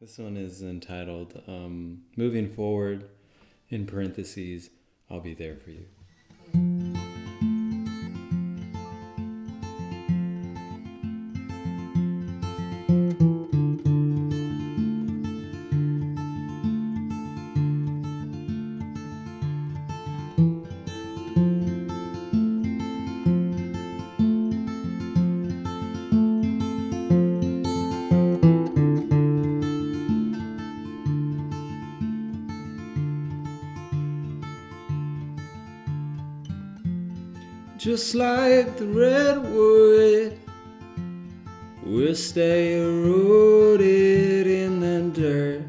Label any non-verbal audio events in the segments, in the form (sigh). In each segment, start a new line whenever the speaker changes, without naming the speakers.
This one is entitled um, Moving Forward, in parentheses, I'll be there for you. Just like the redwood, we'll stay rooted in the dirt,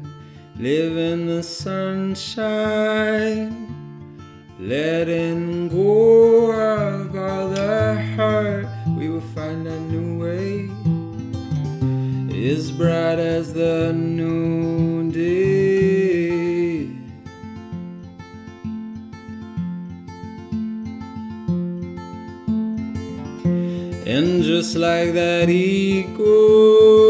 live in the sunshine, letting just like that eagle,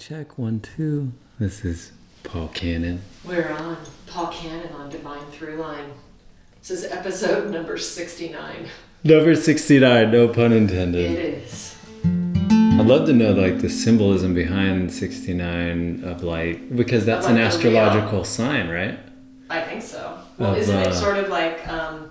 Check, one, two. This is Paul Cannon.
We're on Paul Cannon on Divine Throughline. This is episode number 69.
Number 69, no pun intended.
It is.
I'd love to know like the symbolism behind 69 of light because that's an
the
astrological sign, right?
I think so. Well,
Of,
isn't
uh,
it sort of like um,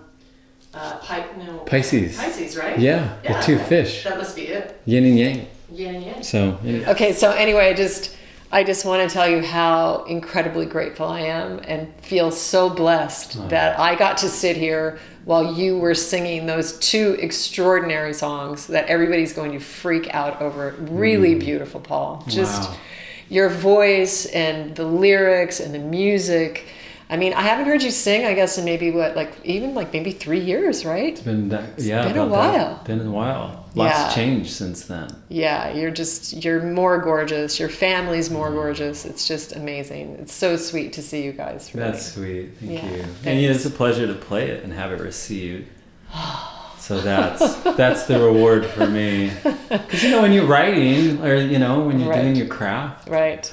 uh, Pi- no,
Pisces.
Pisces, right?
Yeah, the two fish,
That must be it.
yin and yang.
Yin and.
So yeah.
Okay, so anyway, I just I just want to tell you how incredibly grateful I am and feel so blessed
Oh.
that I got to sit here while you were singing those two extraordinary songs that everybody's going to freak out over. Really beautiful, Paul. Just
Mm. Wow.
your voice and the lyrics and the music. I mean, I haven't heard you sing, I guess, in maybe what, like even like maybe three years, right?
It's been that, yeah,
been a
about that.
while.
Been a while. Lots
Yeah.
changed since then.
Yeah, you're just you're more gorgeous. Your family's more gorgeous. It's just amazing. It's so sweet to see you guys. Really.
That's sweet. Thank
Yeah,
you.
thanks.
And yeah, it's a pleasure to play it and have it received. (sighs) So that's that's the reward for me. (laughs) Because you know, when you're writing or you know when you're
Right.
doing your craft,
right.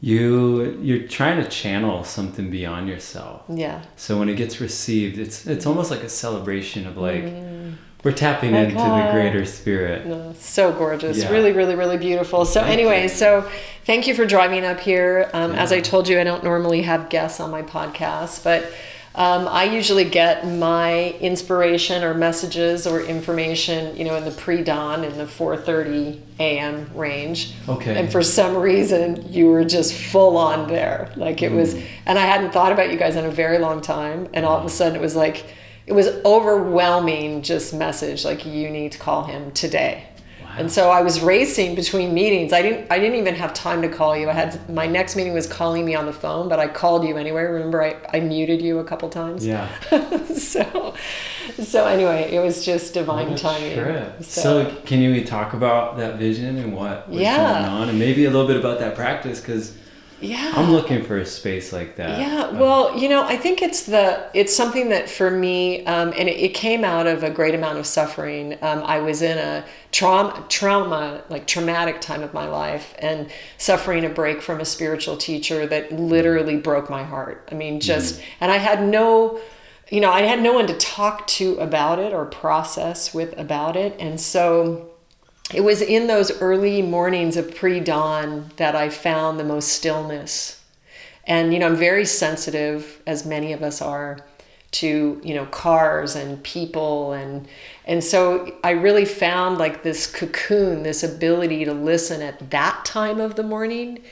You you're trying to channel something beyond yourself.
Yeah.
So when it gets received, it's it's almost like a celebration of like we're tapping
Mm. My
into
God.
the greater spirit.
No, so gorgeous.
Yeah.
Really, really, really beautiful. So
Thank
anyway,
you.
so thank you for driving up here. Um, As I told you, I don't normally have guests on my podcast, but um, I usually get my inspiration or messages or information, you know, in the pre-dawn in the 4:30 a.m. range.
Okay.
And for some reason, you were just full on there. Like it was, and I hadn't thought about you guys in a very long time. And all of a sudden, it was like, it was overwhelming. Just message like you need to call him today. And so I was racing between meetings. I didn't. I didn't even have time to call you. I had my next meeting was calling me on the phone, but I called you anyway. Remember, I, I muted you a couple times.
Yeah. (laughs)
so, so anyway, it was just divine timing.
trip. So, can you talk about that vision and what was
Yeah.
going on, and maybe a little bit about that practice? Because
yeah,
I'm looking for a space like that.
Yeah,
Uh,
well, you know, I think it's the it's something that for me, um, and it, it came out of a great amount of suffering. Um, I was in a trauma, trauma, like traumatic time of my life, and suffering a break from a spiritual teacher that literally broke my heart. I mean, just and I had no, you know, I had no one to talk to about it or process with about it, and so it was in those early mornings of pre-dawn that I found the most stillness. And you know, I'm very sensitive as many of us are to, you know, cars and people and and so I really found like this cocoon, this ability to listen at that time of the morning.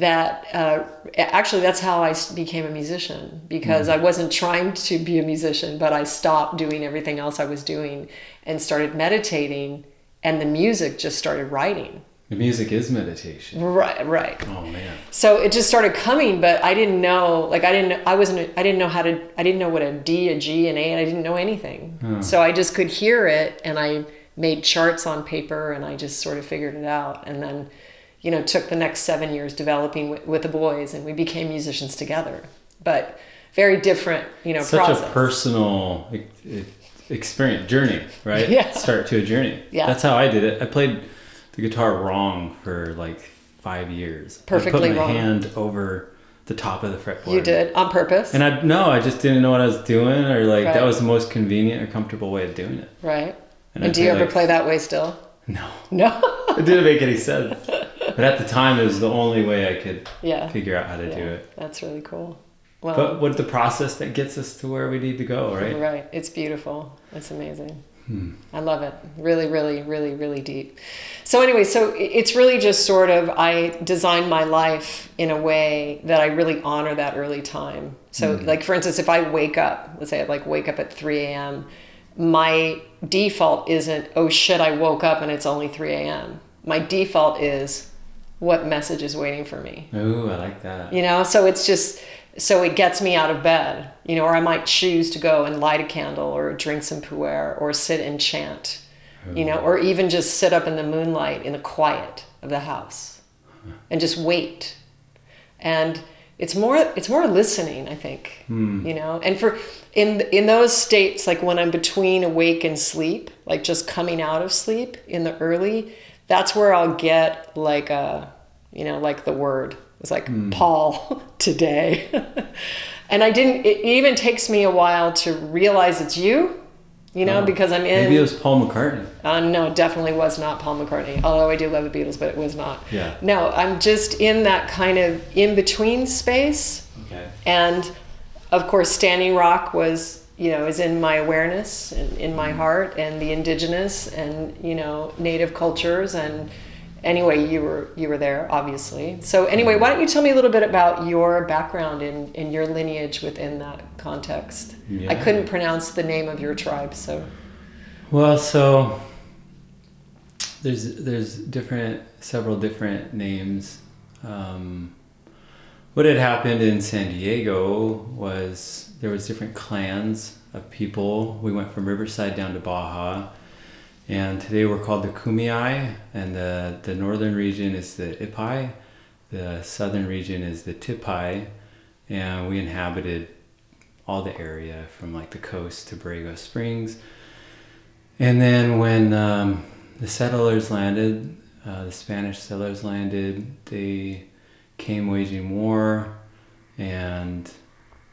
That uh, actually, that's how I became a musician because I wasn't trying to be a musician, but I stopped doing everything else I was doing and started meditating, and the music just started writing.
the music is meditation.
Right, right.
Oh man.
So it just started coming, but I didn't know. Like I didn't. I wasn't. I didn't know how to. I didn't know what a D, a G, an A. And I didn't know anything.
Hmm.
So I just could hear it, and I made charts on paper, and I just sort of figured it out. And then, you know, took the next seven years developing with, with the boys, and we became musicians together. But very different, you know,
Such
process.
a personal e- e- experience, journey, right?
Yeah.
Start to a journey.
Yeah.
That's how I did it. I played the guitar wrong for like five years.
Perfectly
I put my
wrong.
hand over the top of the fretboard.
you did on purpose,
And I no, I just didn't know what I was doing, or like
Right.
that was the most convenient or comfortable way of doing it.
right?
And
And, do you ever
like-
play that way still?
No,
No. (laughs)
it didn't make any sense. (laughs) But at the time, it was the only way I could
yeah.
figure out how to
yeah.
do it.
That's really cool. Well,
But what the process that gets us to where we need to go, right?
Right. It's beautiful. It's amazing.
Hmm.
I love it. Really, really, really, really deep. So anyway, so it's really just sort of I design my life in a way that I really honor that early time. So
Hmm.
like for instance, if I wake up, let's say I like wake up at 3 a.m., my default isn't, oh shit, I woke up and it's only 3 a.m. My default is what message is waiting for me
Ooh, I like that.
you know so it's just so it gets me out of bed you know or i might choose to go and light a candle or drink some puer or sit and chant you know or oh. even just sit up in the moonlight in the quiet of the house and just wait. And it's more it's more listening i think hmm. you know? And for in in those states like when i'm between awake and sleep like just coming out of sleep in the early that's where i'll get like a you know like the word it's like paul (laughs) today (laughs) and i didn't it even takes me a while to realize it's you you know
Oh.
because i'm in
Maybe it was Paul McCartney.
uh, no, it definitely was not Paul McCartney. Although I do love the Beatles, but it was not.
Yeah.
No, I'm just in that kind of in between space,
Okay.
and of course, Standing Rock was, you know, is in my awareness and in my heart, and the indigenous and you know native cultures. And anyway, you were you were there, obviously. So anyway, why don't you tell me a little bit about your background in in your lineage within that context? I couldn't pronounce the name of your tribe, so
Well, so there's there's different several different names. Um, what had happened in San Diego was there was different clans of people. We went from Riverside down to Baja, and today we're called the Kumeyaay, and the the northern region is the Ipai, the southern region is the Tipai, and we inhabited all the area from like the coast to Borrego Springs. And then when um, the settlers landed, uh, the Spanish settlers landed, they came waging war and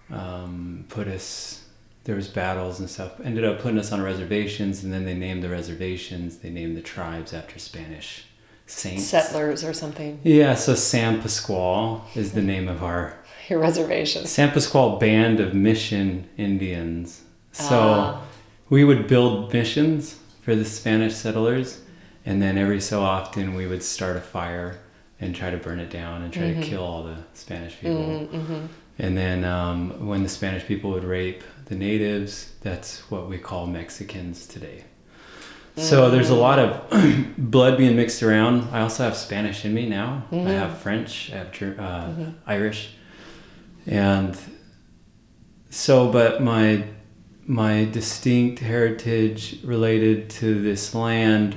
um, put us, there was battles and stuff, ended up putting us on reservations and then they named the reservations, they named the tribes after Spanish saints.
settlers or something.
Yeah, so San Pasqual is the name of our
Your reservations.
San Pasqual Band of Mission Indians. So
Ah.
we would build missions for the Spanish settlers, and then every so often we would start a fire and try to burn it down and try
Mm-hmm.
to kill all the Spanish people. And then um, when the Spanish people would rape the natives, that's what we call Mexicans today. So mm. there's a lot of (clears throat) blood being mixed around. I also have Spanish in me now. I mm-hmm. have French, I have uh, mm-hmm. Irish, and so. But my my distinct heritage related to this land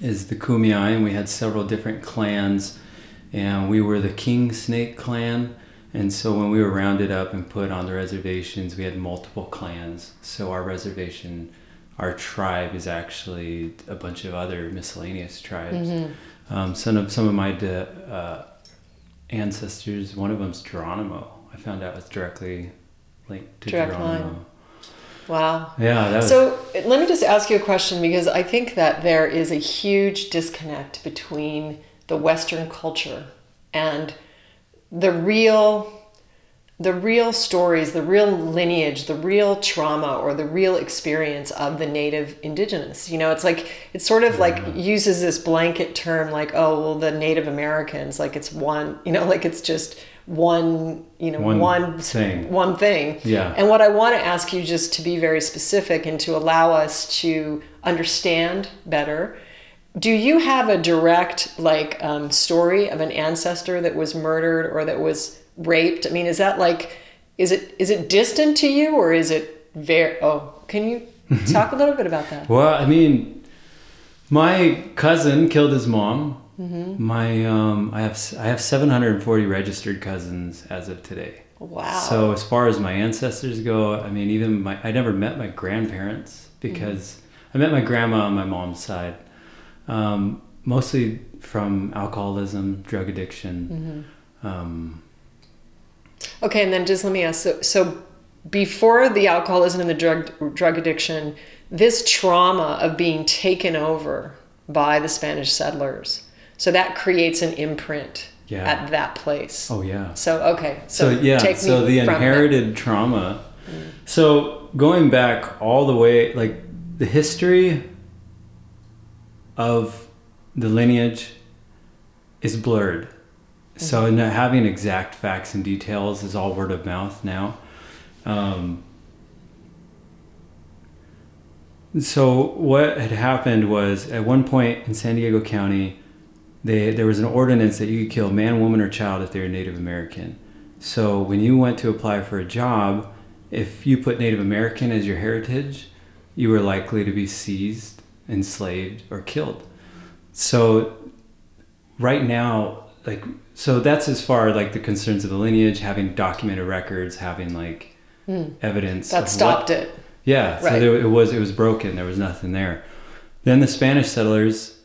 is the Kumeyaay, and we had several different clans, and we were the King Snake clan. And so when we were rounded up and put on the reservations, we had multiple clans. So our reservation, our tribe is actually a bunch of other miscellaneous tribes. Um, some of some of my de, uh, ancestors, one of them's Geronimo. I found out was directly linked to
Direct
Geronimo.
line. Wow.
Yeah, that was
So let me just ask you a question because I think that there is a huge disconnect between the Western culture and the real the real stories, the real lineage, the real trauma or the real experience of the native indigenous. You know, it's like it's sort of like uses this blanket term like, oh well the Native Americans, like it's one you know, (laughs) like it's just one, you know,
One
one
thing.
one thing.
Yeah.
And what I want to ask you, just to be very specific and to allow us to understand better, do you have a direct like um, story of an ancestor that was murdered or that was raped? I mean, is that like, is it is it distant to you or is it very? Oh, can you
Mm-hmm. (laughs)
talk a little bit about that?
Well, I mean, my cousin killed his mom.
Mm-hmm.
My um, I have I have 740 registered cousins as of today.
Wow.
So as far as my ancestors go, I mean, even my I never met my grandparents because I met my grandma on my mom's side, um, mostly from alcoholism, drug addiction. Um,
Okay, and then just let me ask. So, so before the alcoholism and the drug drug addiction, this trauma of being taken over by the Spanish settlers, so that creates an imprint
Yeah.
at that place.
oh yeah.
So okay,
So,
so,
yeah, so the inherited trauma. So going back all the way, like the history of the lineage is blurred. So not having exact facts and details is all word of mouth now. Um, so what had happened was at one point in San Diego County, they, there was an ordinance that you could kill man, woman, or child if they were Native American. So when you went to apply for a job, if you put Native American as your heritage, you were likely to be seized, enslaved, or killed. So right now, like, so that's as far like the concerns of the lineage, having documented records, having like hmm. evidence.
that stopped
what,
it.
yeah, so
Right.
there, it was it was broken. There was nothing there. Then the Spanish settlers,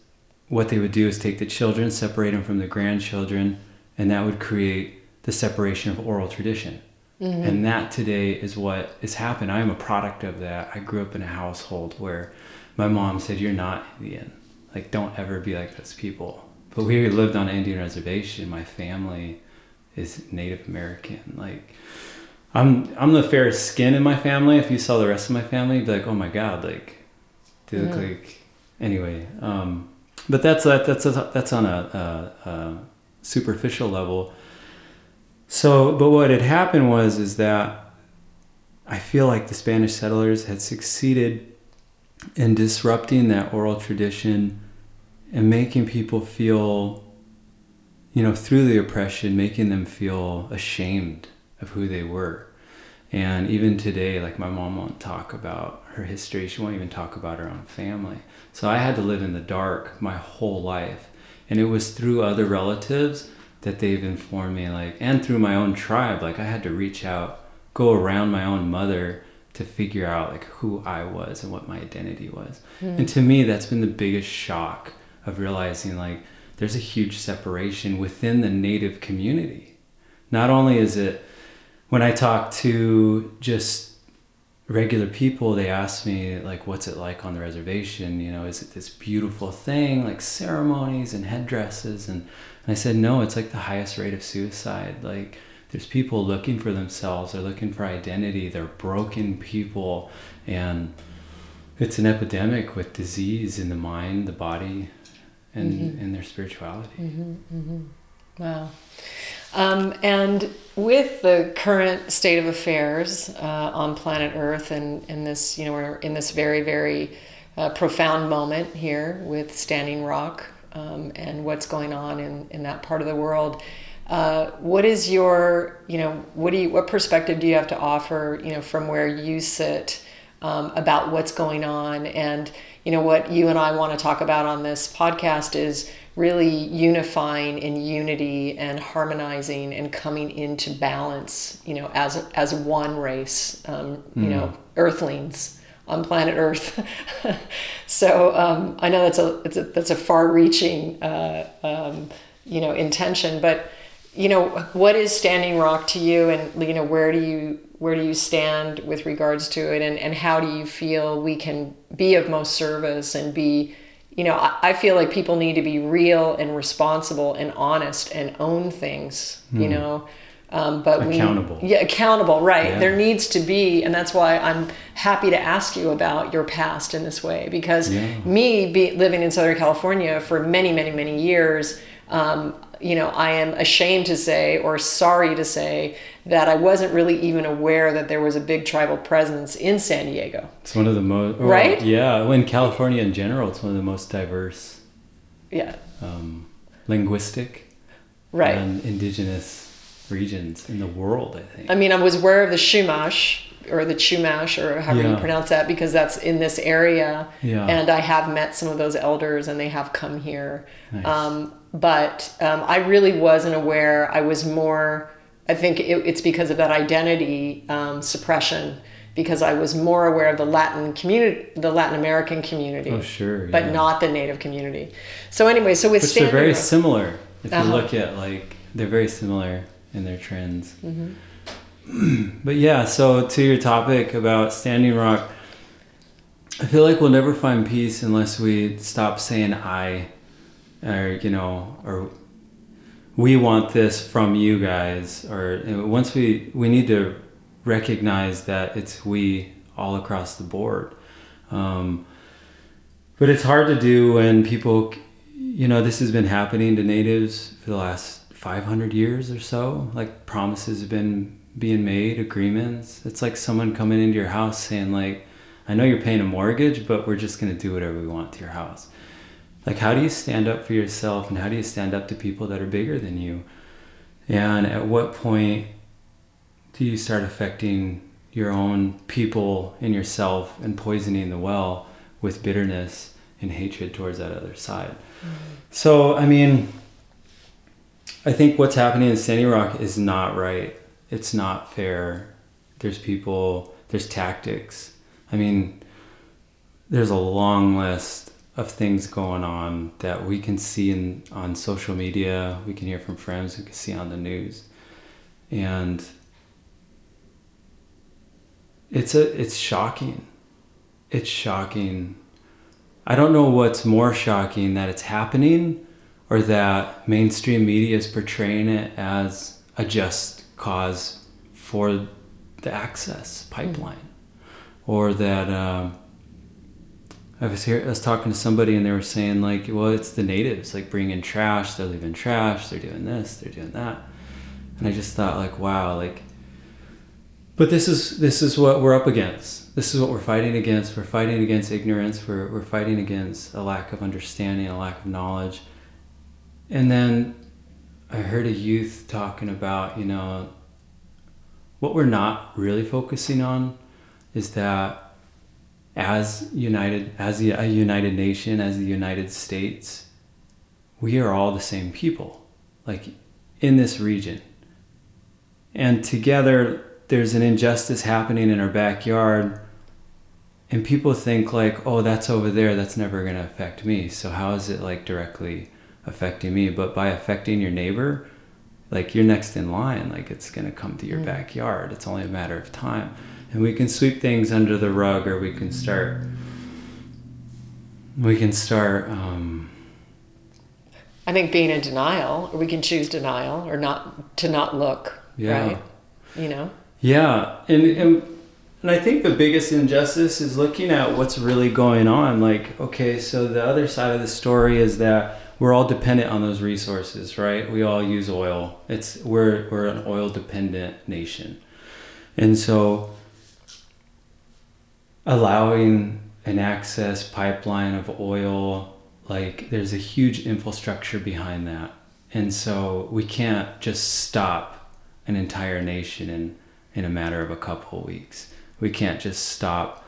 what they would do is take the children, separate them from the grandchildren, and that would create the separation of oral tradition. Mm-hmm. And that today is what has happened. I am a product of that. I grew up in a household where my mom said, "You're not Indian. Like, don't ever be like those people." But we lived on an Indian reservation. My family is Native American. Like, I'm I'm the fairest skin in my family. If you saw the rest of my family, you'd be like, oh my god, like they look
Mhm.
like anyway. Um, but that's that that's a, that's on a, a, a superficial level. So, but what had happened was is that I feel like the Spanish settlers had succeeded in disrupting that oral tradition and making people feel, you know, through the oppression, making them feel ashamed of who they were. And even today, like my mom won't talk about her history. She won't even talk about her own family. So I had to live in the dark my whole life. And it was through other relatives that they've informed me, like, and through my own tribe. Like I had to reach out, go around my own mother to figure out like who I was and what my identity was. Hmm. And to me, that's been the biggest shock of realizing like there's a huge separation within the native community. Not only is it when I talk to just regular people, they ask me like, "What's it like on the reservation? You know, is it this beautiful thing like ceremonies and headdresses?" And, and I said, "No, it's like the highest rate of suicide. Like, there's people looking for themselves, they're looking for identity, they're broken people, and it's an epidemic with disease in the mind, the body, and and their spirituality."
Wow. Um, and with the current state of affairs uh, on planet Earth, and in this, you know, we're in this very, very uh, profound moment here with Standing Rock um, and what's going on in, in that part of the world. Uh, what is your, you know, what do you, what perspective do you have to offer, you know, from where you sit um, about what's going on? And, you know, what you and I want to talk about on this podcast is really unifying in unity and harmonizing and coming into balance, you know, as as one race, um, you know, Earthlings on planet Earth. (laughs) so um, I know that's a, it's a that's a far-reaching, uh, um, you know, intention, but you know, what is Standing Rock to you, and you know, where do you where do you stand with regards to it, and and how do you feel we can be of most service and be you know, I, I feel like people need to be real and responsible and honest and own things, you know. Um, but
Accountable.
we, yeah, accountable, right?
Yeah.
There needs to be, and that's why I'm happy to ask you about your past in this way because
Yeah.
me be, living in Southern California for many, many, many years, um, you know, I am ashamed to say or sorry to say that I wasn't really even aware that there was a big tribal presence in San Diego.
It's one of the most
Right?
Yeah, well, in California in general, it's one of the most diverse,
Yeah,
um, linguistic,
right.
and indigenous regions in the world. I think.
I mean, I was aware of the Shumash or the Chumash or however you pronounce that because that's in this area.
Yeah.
And I have met some of those elders and they have come here.
Nice.
Um, but um, I really wasn't aware. I was more, I think it, it's because of that identity um, suppression because I was more aware of the Latin community, the Latin American community.
Oh, sure,
But
yeah.
not the native community. So anyway, so with
Which they're very similar. If
Uh-huh.
you look at like, they're very similar in their trends.
Mm-hmm. (clears throat)
but yeah, so to your topic about Standing Rock, I feel like we'll never find peace unless we stop saying I, or you know, or we want this from you guys, or once we we need to recognize that it's we all across the board. Um, but it's hard to do when people, you know, this has been happening to natives for the last 500 years or so. Like promises have been being made, agreements. It's like someone coming into your house saying, like, I know you're paying a mortgage, but we're just going to do whatever we want to your house. Like, how do you stand up for yourself and how do you stand up to people that are bigger than you? And at what point do you start affecting your own people and yourself and poisoning the well with bitterness and hatred towards that other side? Mm-hmm. So, I mean, I think what's happening in Standing Rock is not right. It's not fair. There's people, there's tactics. I mean, there's a long list of things going on that we can see in on social media, we can hear from friends, we can see on the news. And it's a it's shocking. It's shocking. I don't know what's more shocking that it's happening or that mainstream media is portraying it as a just cause for the access pipeline, or that. Um, I was here. I was talking to somebody, and they were saying like, "Well, it's the natives like bringing trash. They're leaving trash. They're doing this. They're doing that." And I just thought like, "Wow!" Like, but this is this is what we're up against. This is what we're fighting against. We're fighting against ignorance. We're we're fighting against a lack of understanding, a lack of knowledge. And then I heard a youth talking about, you know, what we're not really focusing on is that as united as a united nation as the united states we are all the same people like in this region. And together there's an injustice happening in our backyard and people think like oh that's over there that's never going to affect me. So how is it like directly affecting me but by affecting your neighbor like you're next in line like it's going to come to your mm. backyard. It's only a matter of time. And we can sweep things under the rug or we can start we can start um,
i think being in denial or we can choose denial or not to not look yeah. right? You know?
Yeah and, and and i think the biggest injustice is looking at what's really going on. Like okay so the other side of the story is that we're all dependent on those resources right? We all use oil. It's we're we're an oil dependent nation. And so allowing an access pipeline of oil like there's a huge infrastructure behind that. And so we can't just stop an entire nation in in a matter of a couple of weeks. We can't just stop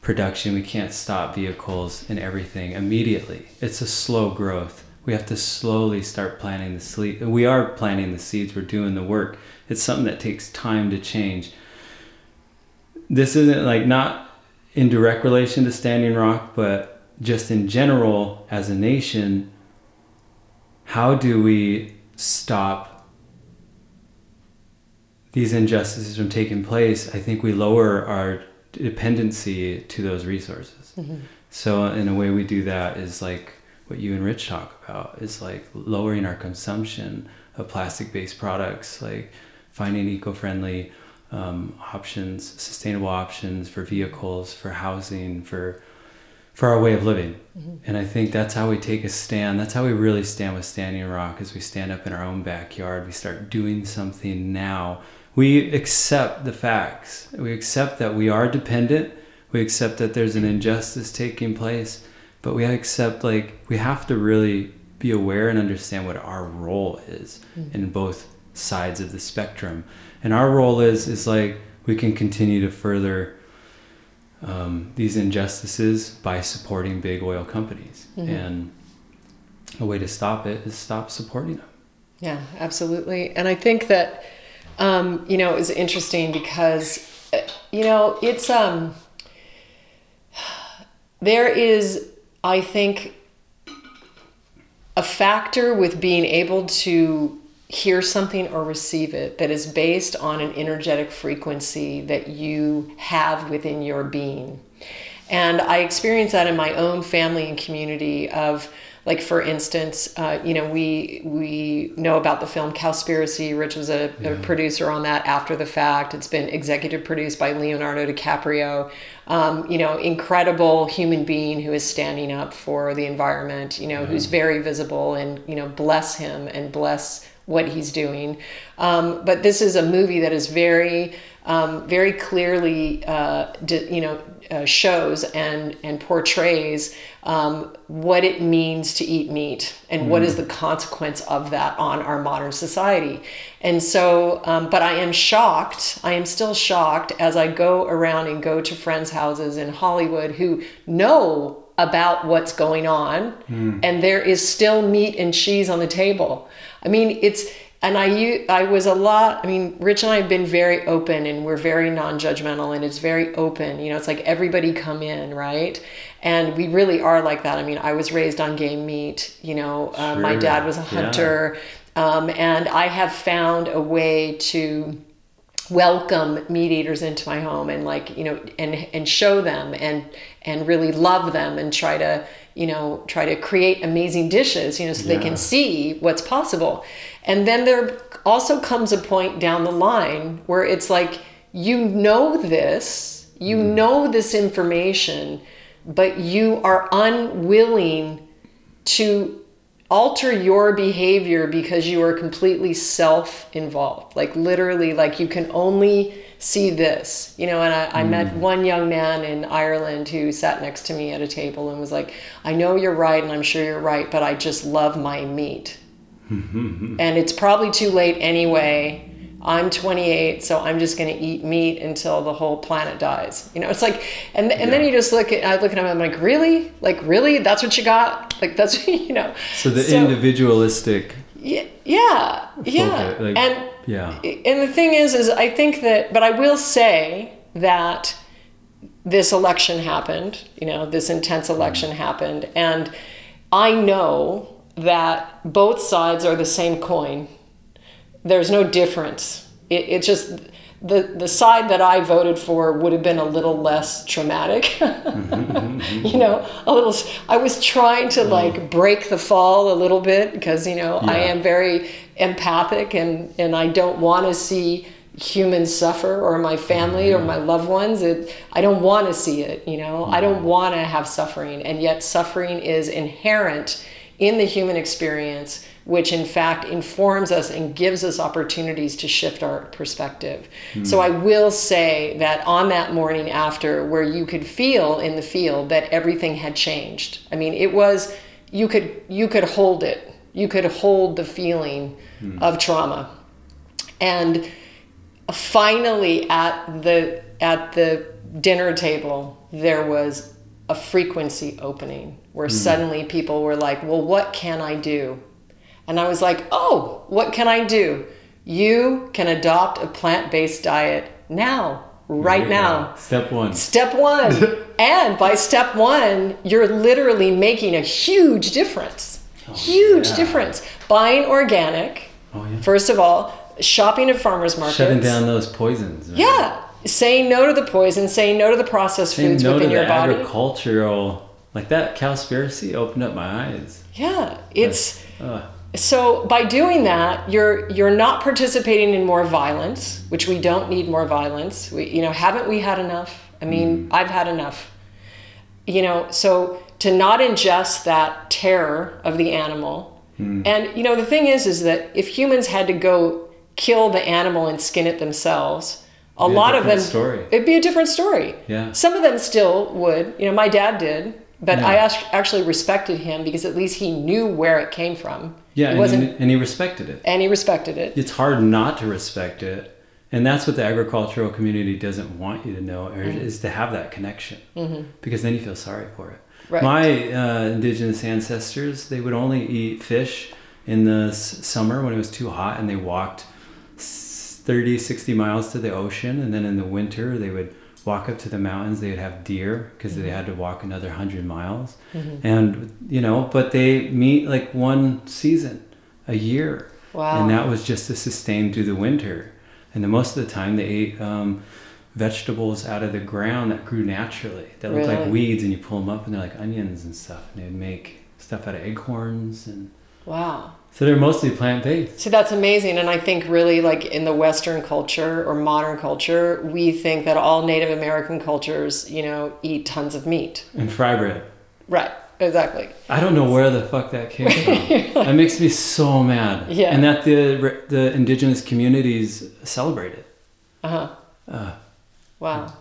production. We can't stop vehicles and everything immediately. It's a slow growth we have to slowly start planting the seed we are planting the seeds we're doing the work it's something that takes time to change this isn't like not in direct relation to Standing Rock, but just in general as a nation, how do we stop these injustices from taking place? I think we lower our dependency to those resources. Mm-hmm. So, in a way, we do that is like what you and Rich talk about is like lowering our consumption of plastic based products, like finding eco friendly um, options, sustainable options for vehicles, for housing, for for our way of living. Mm-hmm. And I think that's how we take a stand. That's how we really stand with Standing Rock as we stand up in our own backyard. We start doing something now. We accept the facts. We accept that we are dependent. We accept that there's an injustice taking place, but we accept like we have to really be aware and understand what our role is mm-hmm. in both sides of the spectrum and our role is is like we can continue to further um, these injustices by supporting big oil companies mm-hmm. and a way to stop it is stop supporting them
yeah absolutely and i think that um, you know it was interesting because uh, you know it's um (sighs) there is i think a factor with being able to hear something or receive it that is based on an energetic frequency that you have within your being. And I experience that in my own family and community of like for instance, uh, you know, we we know about the film Cowspiracy. Rich was a, yeah. a, producer on that after the fact. It's been executive produced by Leonardo DiCaprio. Um, you know, incredible human being who is standing up for the environment. You know, yeah. who's very visible and you know, bless him and bless what he's doing. Um, but this is a movie that is very, um, very clearly, uh, you know, uh, shows and and portrays um, what it means to eat meat and mm. what is mm. the consequence of that on our modern society. And so, um, but I am shocked. I am still shocked as I go around and go to friends' houses in Hollywood who know about what's going on, mm. and there is still meat and cheese on the table. I mean, it's and I I was a lot. I mean, Rich and I have been very open, and we're very non-judgmental, and it's very open. You know, it's like everybody come in, right? And we really are like that. I mean, I was raised on game meat. You know, uh, sure. my dad was a hunter, yeah. um, and I have found a way to welcome meat eaters into my home and like you know and and show them and and really love them and try to you know try to create amazing dishes you know so yeah. they can see what's possible and then there also comes a point down the line where it's like you know this, you mm. know this information, but you are unwilling to alter your behavior because you are completely self involved. Like, literally, like you can only see this, you know. And I, I met mm. one young man in Ireland who sat next to me at a table and was like, I know you're right, and I'm sure you're right, but I just love my meat. And it's probably too late anyway. I'm 28, so I'm just going to eat meat until the whole planet dies. You know, it's like, and and then you just look at, I look at him, I'm like, really, like really, that's what you got? Like that's (laughs) you know.
So the individualistic,
Yeah, yeah, yeah.
like,
and
yeah,
and the thing is, is I think that, but I will say that this election happened. You know, this intense election mm-hmm. happened, and I know that both sides are the same coin. There's no difference. It, it's just the the side that I voted for would have been a little less traumatic. (laughs) you know, a little. I was trying to mm-hmm. like break the fall a little bit because you know I am very empathic and and I don't want to see humans suffer or my family or mm-hmm. my loved ones it i don't want to see it you know i don't mm-hmm. want to have suffering and yet suffering is inherent in the human experience which in fact informs us and gives us opportunities to shift our perspective. So hmm. i will say that on that morning after where you could feel in the field that everything had changed. I mean it was you could you could hold it. You could hold the feeling hmm. of trauma. And finally at the at the dinner table there was a frequency opening where mm-hmm. suddenly people were like well what can i do and i was like oh what can i do you can adopt a plant-based diet now right
Yeah.
now
Step one.
Step one. (laughs) and by step one, you're literally making a huge difference. Oh, huge
Oh, yeah.
difference. Buying organic,
Oh yeah.
first of all, shopping at farmers markets.
Shutting down those poisons. right?
Yeah. Saying no to the poison, saying no to the processed
Saying
foods
no to
within
the
your body.
agricultural, like that cowspiracy opened up my eyes.
yeah. It's
Uh,
so by doing that you're you're not participating in more violence which we don't need more violence we you know haven't we had enough i mean i've had enough you know so to not ingest that terror of the animal and you know the thing is is that if humans had to go kill the animal and skin it themselves a
Be a
lot of them
story.
it'd be a different story
Yeah.
some of them still would you know my dad did but
Yeah.
i act- actually respected him because at least he knew where it came from
yeah, and,
wasn't
he, and he respected it.
and he respected it.
It's hard not to respect it, and that's what the agricultural community doesn't want you to know, or
Mm-hmm.
is to have that connection, because then you feel sorry for it.
Right.
My uh, indigenous ancestors, they would only eat fish in the s- summer when it was too hot, and they walked 30, 60 miles to the ocean, and then in the winter they would walk up to the mountains. They would have deer because they had to walk another hundred miles, and you know, but they meet like one season a year.
Wow.
And that was just to sustain through the winter. And then most of the time they ate um, vegetables out of the ground that grew naturally that look like weeds, and you pull them up and they're like onions and stuff. And they'd make stuff out of acorns, and
Wow.
so they're mostly plant based.
See, that's amazing. And I think really like in the Western culture or modern culture, we think that all Native American cultures, you know, eat tons of meat.
And fry bread.
Right. Exactly.
I don't know where the fuck that came from. (laughs) that makes me so mad.
Yeah.
And that the the indigenous communities celebrate it.
Uh huh.
Uh,
Wow.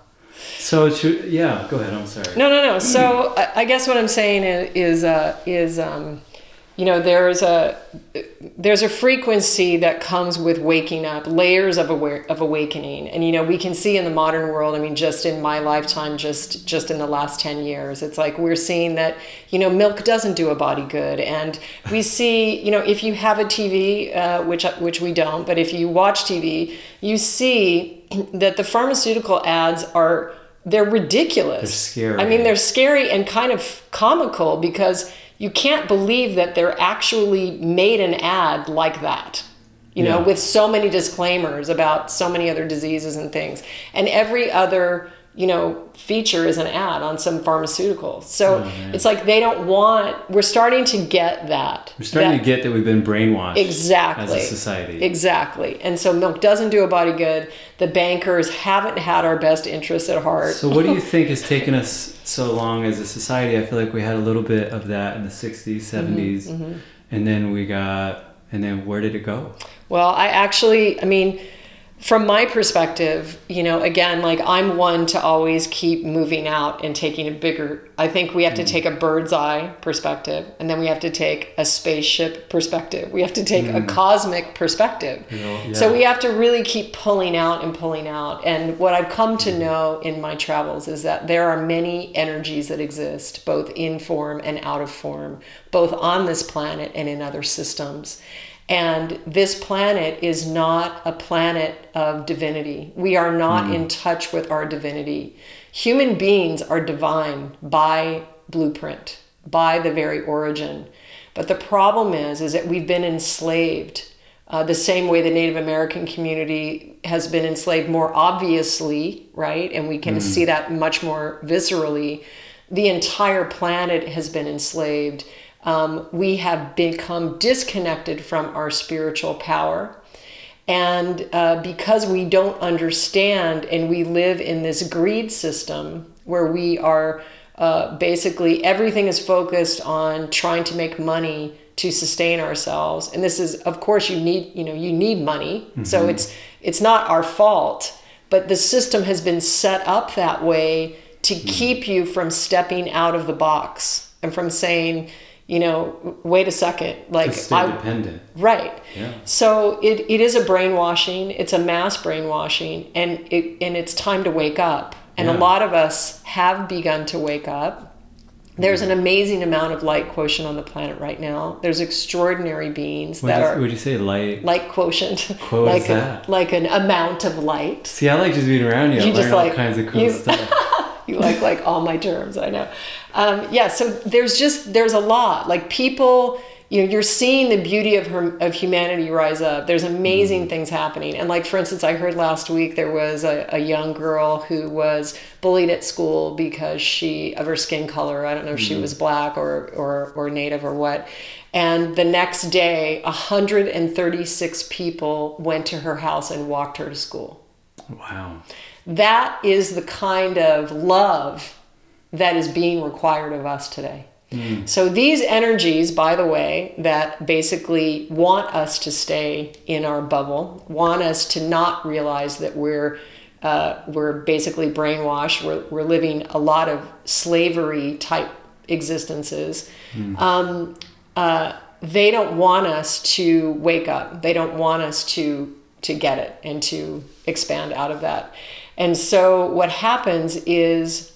so should, yeah. Go ahead. I'm sorry.
No, no, no. So I, I guess what I'm saying is is, uh, is um, you know, there's a there's a frequency that comes with waking up, layers of aware of awakening, and you know, we can see in the modern world. I mean, just in my lifetime, just just in the last ten years, it's like we're seeing that you know, milk doesn't do a body good, and we see you know, if you have a TV, uh, which which we don't, but if you watch TV, you see that the pharmaceutical ads are they're ridiculous.
They're scary.
I mean, they're scary and kind of comical because you can't believe that they're actually made an ad like that. You know,
Yeah.
with so many disclaimers about so many other diseases and things. And every other, you know, feature as an ad on some pharmaceutical. So
Oh,
it's like they don't want. We're starting to get that.
We're starting
that-
to get that we've been brainwashed
Exactly.
as a society.
Exactly. And so milk doesn't do a body good. The bankers haven't had our best interests at heart.
So what do you (laughs) think has taken us so long as a society? I feel like we had a little bit of that in the 60s, 70s,
Mm-hmm,
and then we got and then where did it go?
Well, I actually, I mean, from my perspective, you know, again, like I'm one to always keep moving out and taking a bigger. I think we have to mm. take a bird's eye perspective, and then we have to take a spaceship perspective. We have to take a mm. cosmic perspective.
Yeah.
So we have to really keep pulling out and pulling out. And what I've come to mm. know in my travels is that there are many energies that exist, both in form and out of form, both on this planet and in other systems. And this planet is not a planet of divinity. We are not in touch with our divinity. Human beings are divine by blueprint, by the very origin. But the problem is, is that we've been enslaved uh, the same way the Native American community has been enslaved more obviously, right? And we can see that much more viscerally. The entire planet has been enslaved. Um, we have become disconnected from our spiritual power. And uh, because we don't understand and we live in this greed system where we are uh, basically everything is focused on trying to make money to sustain ourselves. And this is of course you need you know you need money. So it's it's not our fault but the system has been set up that way to keep you from stepping out of the box and from saying you know wait a second like
stay
I,
dependent.
Right.
Yeah.
So it, it is a brainwashing. It's a mass brainwashing, and it and it's time to wake up. And a lot of us have begun to wake up. There's an amazing amount of light quotient on the planet right now. There's extraordinary beings
Would
that
you,
are
would you say light?
light quotient, (laughs)
What
like
is
a-
that?
like an amount of light.
See, I like just being around you. I
You
learn
just
all
like-
kinds of cool
you-
stuff. (laughs) (laughs)
you like like all my terms i know um, yeah so there's just there's a lot like people you know you're seeing the beauty of her of humanity rise up there's amazing
Mm-hmm.
things happening and like for instance i heard last week there was a, a young girl who was bullied at school because she of her skin color i don't know if
Mm-hmm.
she was black or or or native or what and the next day 136 people went to her house and walked her to school
Wow.
That is the kind of love that is being required of us today. So, these energies, by the way, that basically want us to stay in our bubble, want us to not realize that we're uh, we're basically brainwashed. We're, we're living a lot of slavery type existences. Um, uh, they don't want us to wake up. They don't want us to to get it and to expand out of that. And so what happens is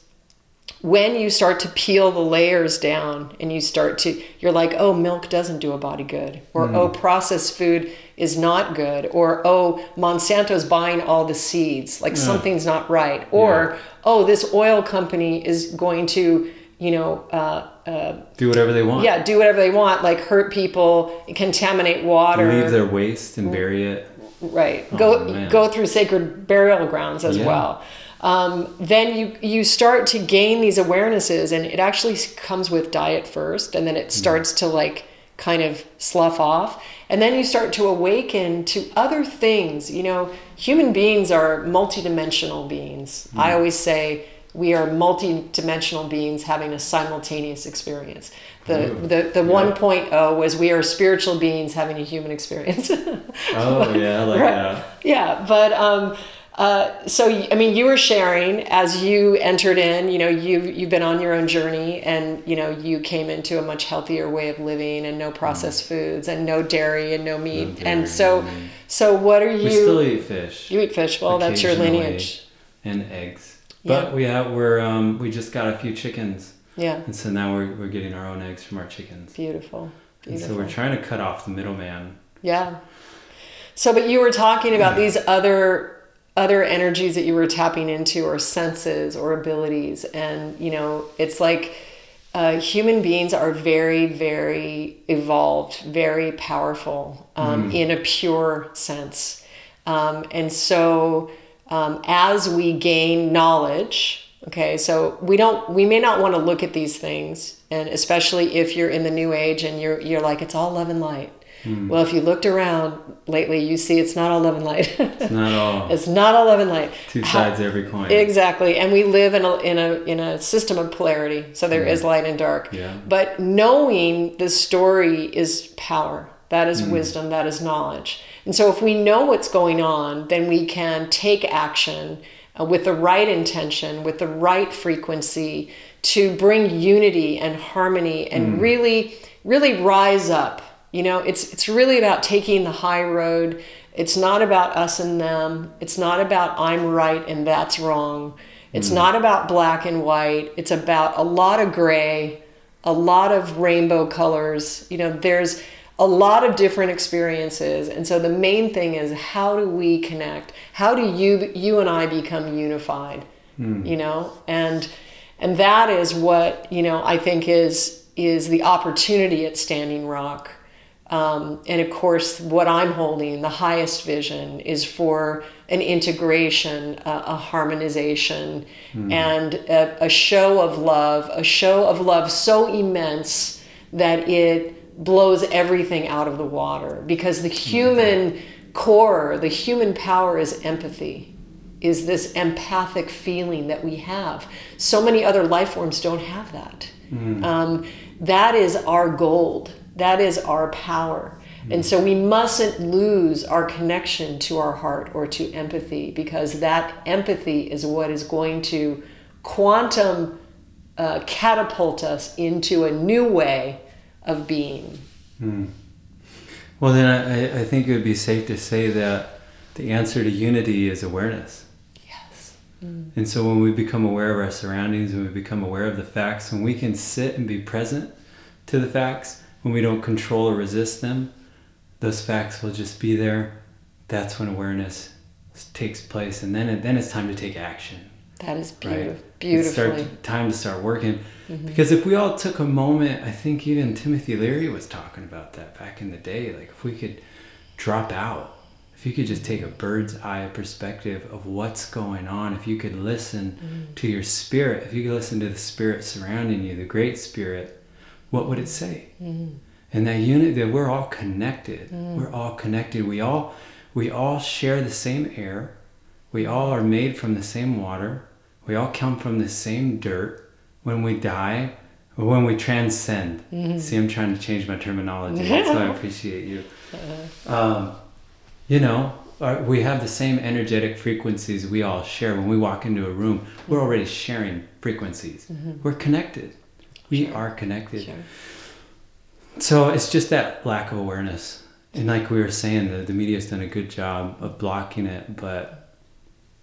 when you start to peel the layers down and you start to you're like oh milk doesn't do a body good or oh processed food is not good or oh monsanto's buying all the seeds like something's not right or oh this oil company is going to you know uh, uh,
Do whatever they want.
yeah do whatever they want like hurt people contaminate water.
Leave their waste and bury it.
Right.
Oh,
go
man.
go through sacred burial grounds as
Yeah.
well. Um, then you you start to gain these awarenesses and it actually comes with diet first and then it starts to like kind of slough off. And then you start to awaken to other things. You know human beings are multidimensional beings.
Mm.
i always say we are multidimensional beings having a simultaneous experience the the, the
yeah.
1.0 was we are spiritual beings having a human experience (laughs)
Oh yeah, like
Right.
that.
yeah, but um, uh, so I mean, you were sharing as you entered in. You know, you you've been on your own journey, and you know, you came into a much healthier way of living, and no processed foods, and no dairy, and no meat.
dairy,
and so,
no
so what are you?
We still eat fish.
you eat fish. Well, that's your lineage.
And eggs.
Yeah.
But we have we're um we just got a few chickens.
Yeah,
And so now we're we're getting our own eggs from our chickens.
beautiful.
And so we're trying to cut off the middleman.
Yeah. So, but you were talking about these other other energies that you were tapping into, or senses, or abilities, and you know, it's like uh, human beings are very, very evolved, very powerful um, in a pure sense, um, and so. um, as we gain knowledge. Okay, so we don't we may not want to look at these things, and especially if you're in the new age and you're you're like it's all love and light. Hmm. Well, if you looked around lately, you see it's not all love and light.
It's not all (laughs)
it's not all love and light.
two sides of every coin.
Exactly, and we live in a in a in a system of polarity. So there hmm. is light and dark.
Yeah.
But knowing the story is power. That is hmm. wisdom. That is knowledge. And so if we know what's going on, then we can take action Uh, with the right intention, with the right frequency to bring unity and harmony and hmm. really really rise up. You know, it's it's really about taking the high road. It's not about us and them. It's not about I'm right and that's wrong. It's hmm. not about black and white. It's about a lot of gray, a lot of rainbow colors. You know, there's a lot of different experiences. And so the main thing is how do we connect? How do you you and I become unified? You know? And and that is what, you know, I think is is the opportunity at Standing Rock. Um, and of course, what I'm holding, the highest vision, is for an integration, a, a harmonization, and a, a show of love, a show of love so immense that it blows everything out of the water. Because the human core, the human power is empathy, is this empathic feeling that we have. So many other life forms don't have that. Um, that is our gold. That is our power. And so we mustn't lose our connection to our heart or to empathy because that empathy is what is going to quantum uh, catapult us into a new way of being. Hmm.
Well, then I, I think it would be safe to say that the answer to unity is awareness.
Yes. Hmm.
And so when we become aware of our surroundings, when we become aware of the facts, when we can sit and be present to the facts, when we don't control or resist them, those facts will just be there. That's when awareness takes place, and then then it's time to take action.
That is
Right.
beautiful.
It's start,
Beautifully.
time to start working. Mm-hmm. Because if we all took a moment, I think even Timothy Leary was talking about that back in the day. Like if we could drop out, if you could just take a bird's eye perspective of what's going on, if you could listen mm-hmm. to your spirit, if you could listen to the spirit surrounding you, the great spirit, what would it say? Mm-hmm. And that unit that we're all connected. Mm. We're all connected. We all we all share the same air. We all are made from the same water. We all come from the same dirt. When we die, or when we transcend. Mm-hmm. See, I'm trying to change my terminology. That's why I (laughs) appreciate you. Uh-huh. Um, you know, our, we have the same energetic frequencies we all share. When we walk into a room, we're mm-hmm. already sharing frequencies. Mm-hmm. We're connected. We are connected.
Sure.
So it's just that lack of awareness. And like we were saying, the, the media's done a good job of blocking it, but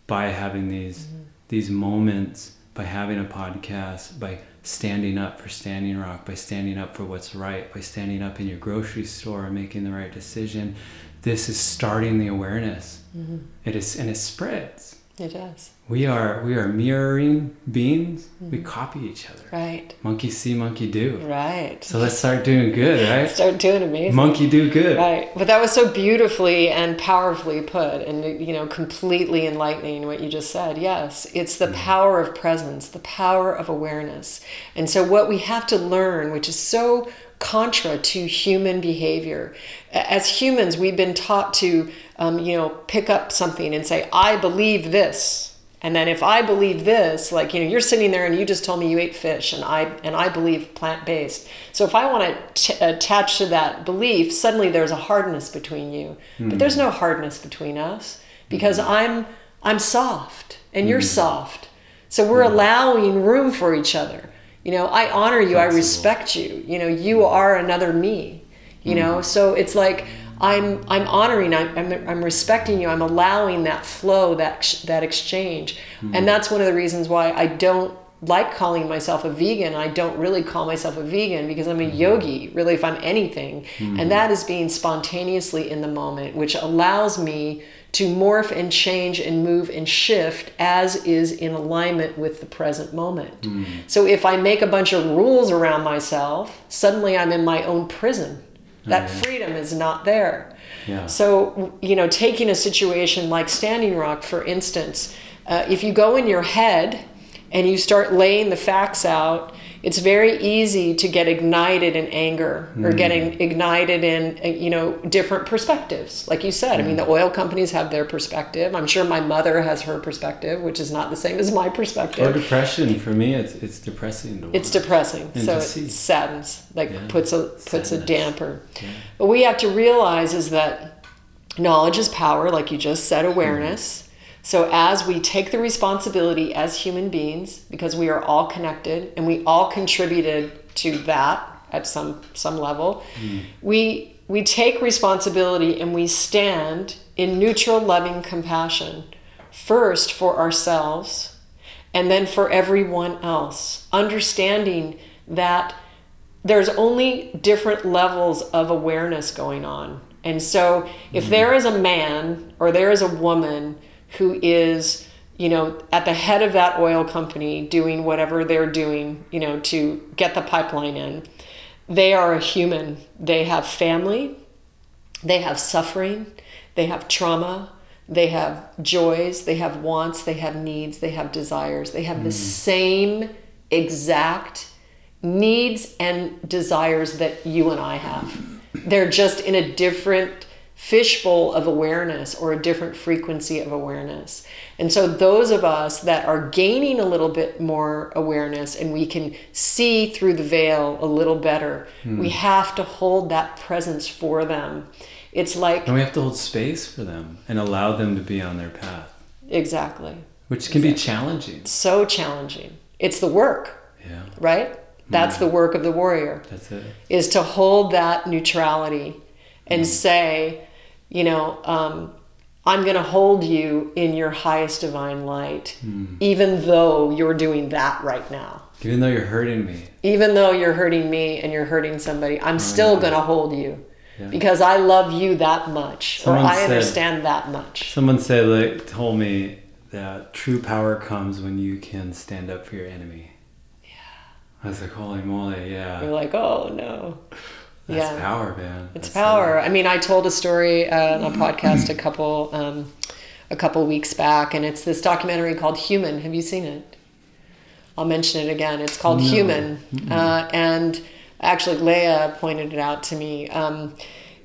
by having these these moments, by having a podcast, by standing up for Standing Rock, by standing up for what's right, by standing up in your grocery store and making the right decision, this is starting the awareness. Mm-hmm. It is and it spreads.
It does.
We are we are mirroring beings. We mm-hmm. copy each other.
Right.
Monkey see, monkey do.
Right.
So let's start doing good, (laughs) right?
Start doing amazing.
Monkey do good.
Right. But that was so beautifully and powerfully put and you know completely enlightening what you just said. Yes, it's the mm-hmm. power of presence, the power of awareness. And so what we have to learn, which is so contra to human behavior. As humans, we've been taught to um, you know pick up something and say I believe this. And then if I believe this, like you know, you're sitting there and you just told me you ate fish, and I and I believe plant based. So if I want to t- attach to that belief, suddenly there's a hardness between you. But hmm. there's no hardness between us because hmm. I'm I'm soft and you're hmm. soft. So we're allowing room for each other. You know, I honor you, I respect you. You know, you are another me. You mm-hmm. know, so it's like I'm I'm honoring, I'm, I'm, I'm respecting you. I'm allowing that flow, that that exchange, and mm-hmm. that's one of the reasons why I don't like calling myself a vegan. I don't really call myself a vegan because I'm a mm-hmm. yogi, really, if I'm anything, and that is being spontaneously in the moment, which allows me to morph and change and move and shift as is in alignment with the present moment. So if I make a bunch of rules around myself, suddenly I'm in my own prison. That freedom is not there.
Yeah.
So, you know, taking a situation like Standing Rock, for instance, uh, if you go in your head and you start laying the facts out, it's very easy to get ignited in anger or mm. getting ignited in uh, you know different perspectives. Like you said i mean mm. the oil companies have their perspective. I'm sure my mother has her perspective which is not the same as my perspective.
Or depression for me, it's it's depressing
it's depressing.
And
so it
see.
saddens like
Yeah.
puts a puts a damper.
Yeah.
what we have to realize is that knowledge is power, like you just said, mm. awareness. So, as we take the responsibility as human beings, because we are all connected and we all contributed to that at some some level, hmm. we we take responsibility and we stand in neutral, loving compassion, first for ourselves, and then for everyone else, understanding that there's only different levels of awareness going on. And so if hmm. there is a man or there is a woman who is, you know, at the head of that oil company doing whatever they're doing, you know, to get the pipeline in, they are a human. They have family, they have suffering, they have trauma, they have joys, they have wants, they have needs, they have desires. They have the hmm. same exact needs and desires that you and I have. They're just in a different fishbowl of awareness or a different frequency of awareness. And so, those of us that are gaining a little bit more awareness and we can see through the veil a little better, hmm. we have to hold that presence for them. It's like,
And we have to hold space for them and allow them to be on their path,
exactly,
which can be challenging.
so challenging. It's the work,
Yeah,
right? That's hmm. the work of the warrior.
that's it.
is to hold that neutrality and say, you know, um, I'm going to hold you in your highest divine light, even though you're doing that right now.
Even though you're hurting me,
Even though you're hurting me and you're hurting somebody, I'm still
yeah.
going to hold you
Yeah.
because I love you that much
Someone
or I
said-
understand that much.
someone said like told me that true power comes when you can stand up for your enemy. Yeah. I was like, holy moly, yeah.
You're like, oh no.
That's
yeah.
power, man.
It's
That's
power. I mean, I told a story uh, on a (clears throat) podcast a couple um, a couple weeks back, and it's this documentary called Human. Have you seen it? I'll mention it again. It's called
No.
Human, uh, and actually, Leia pointed it out to me. Um,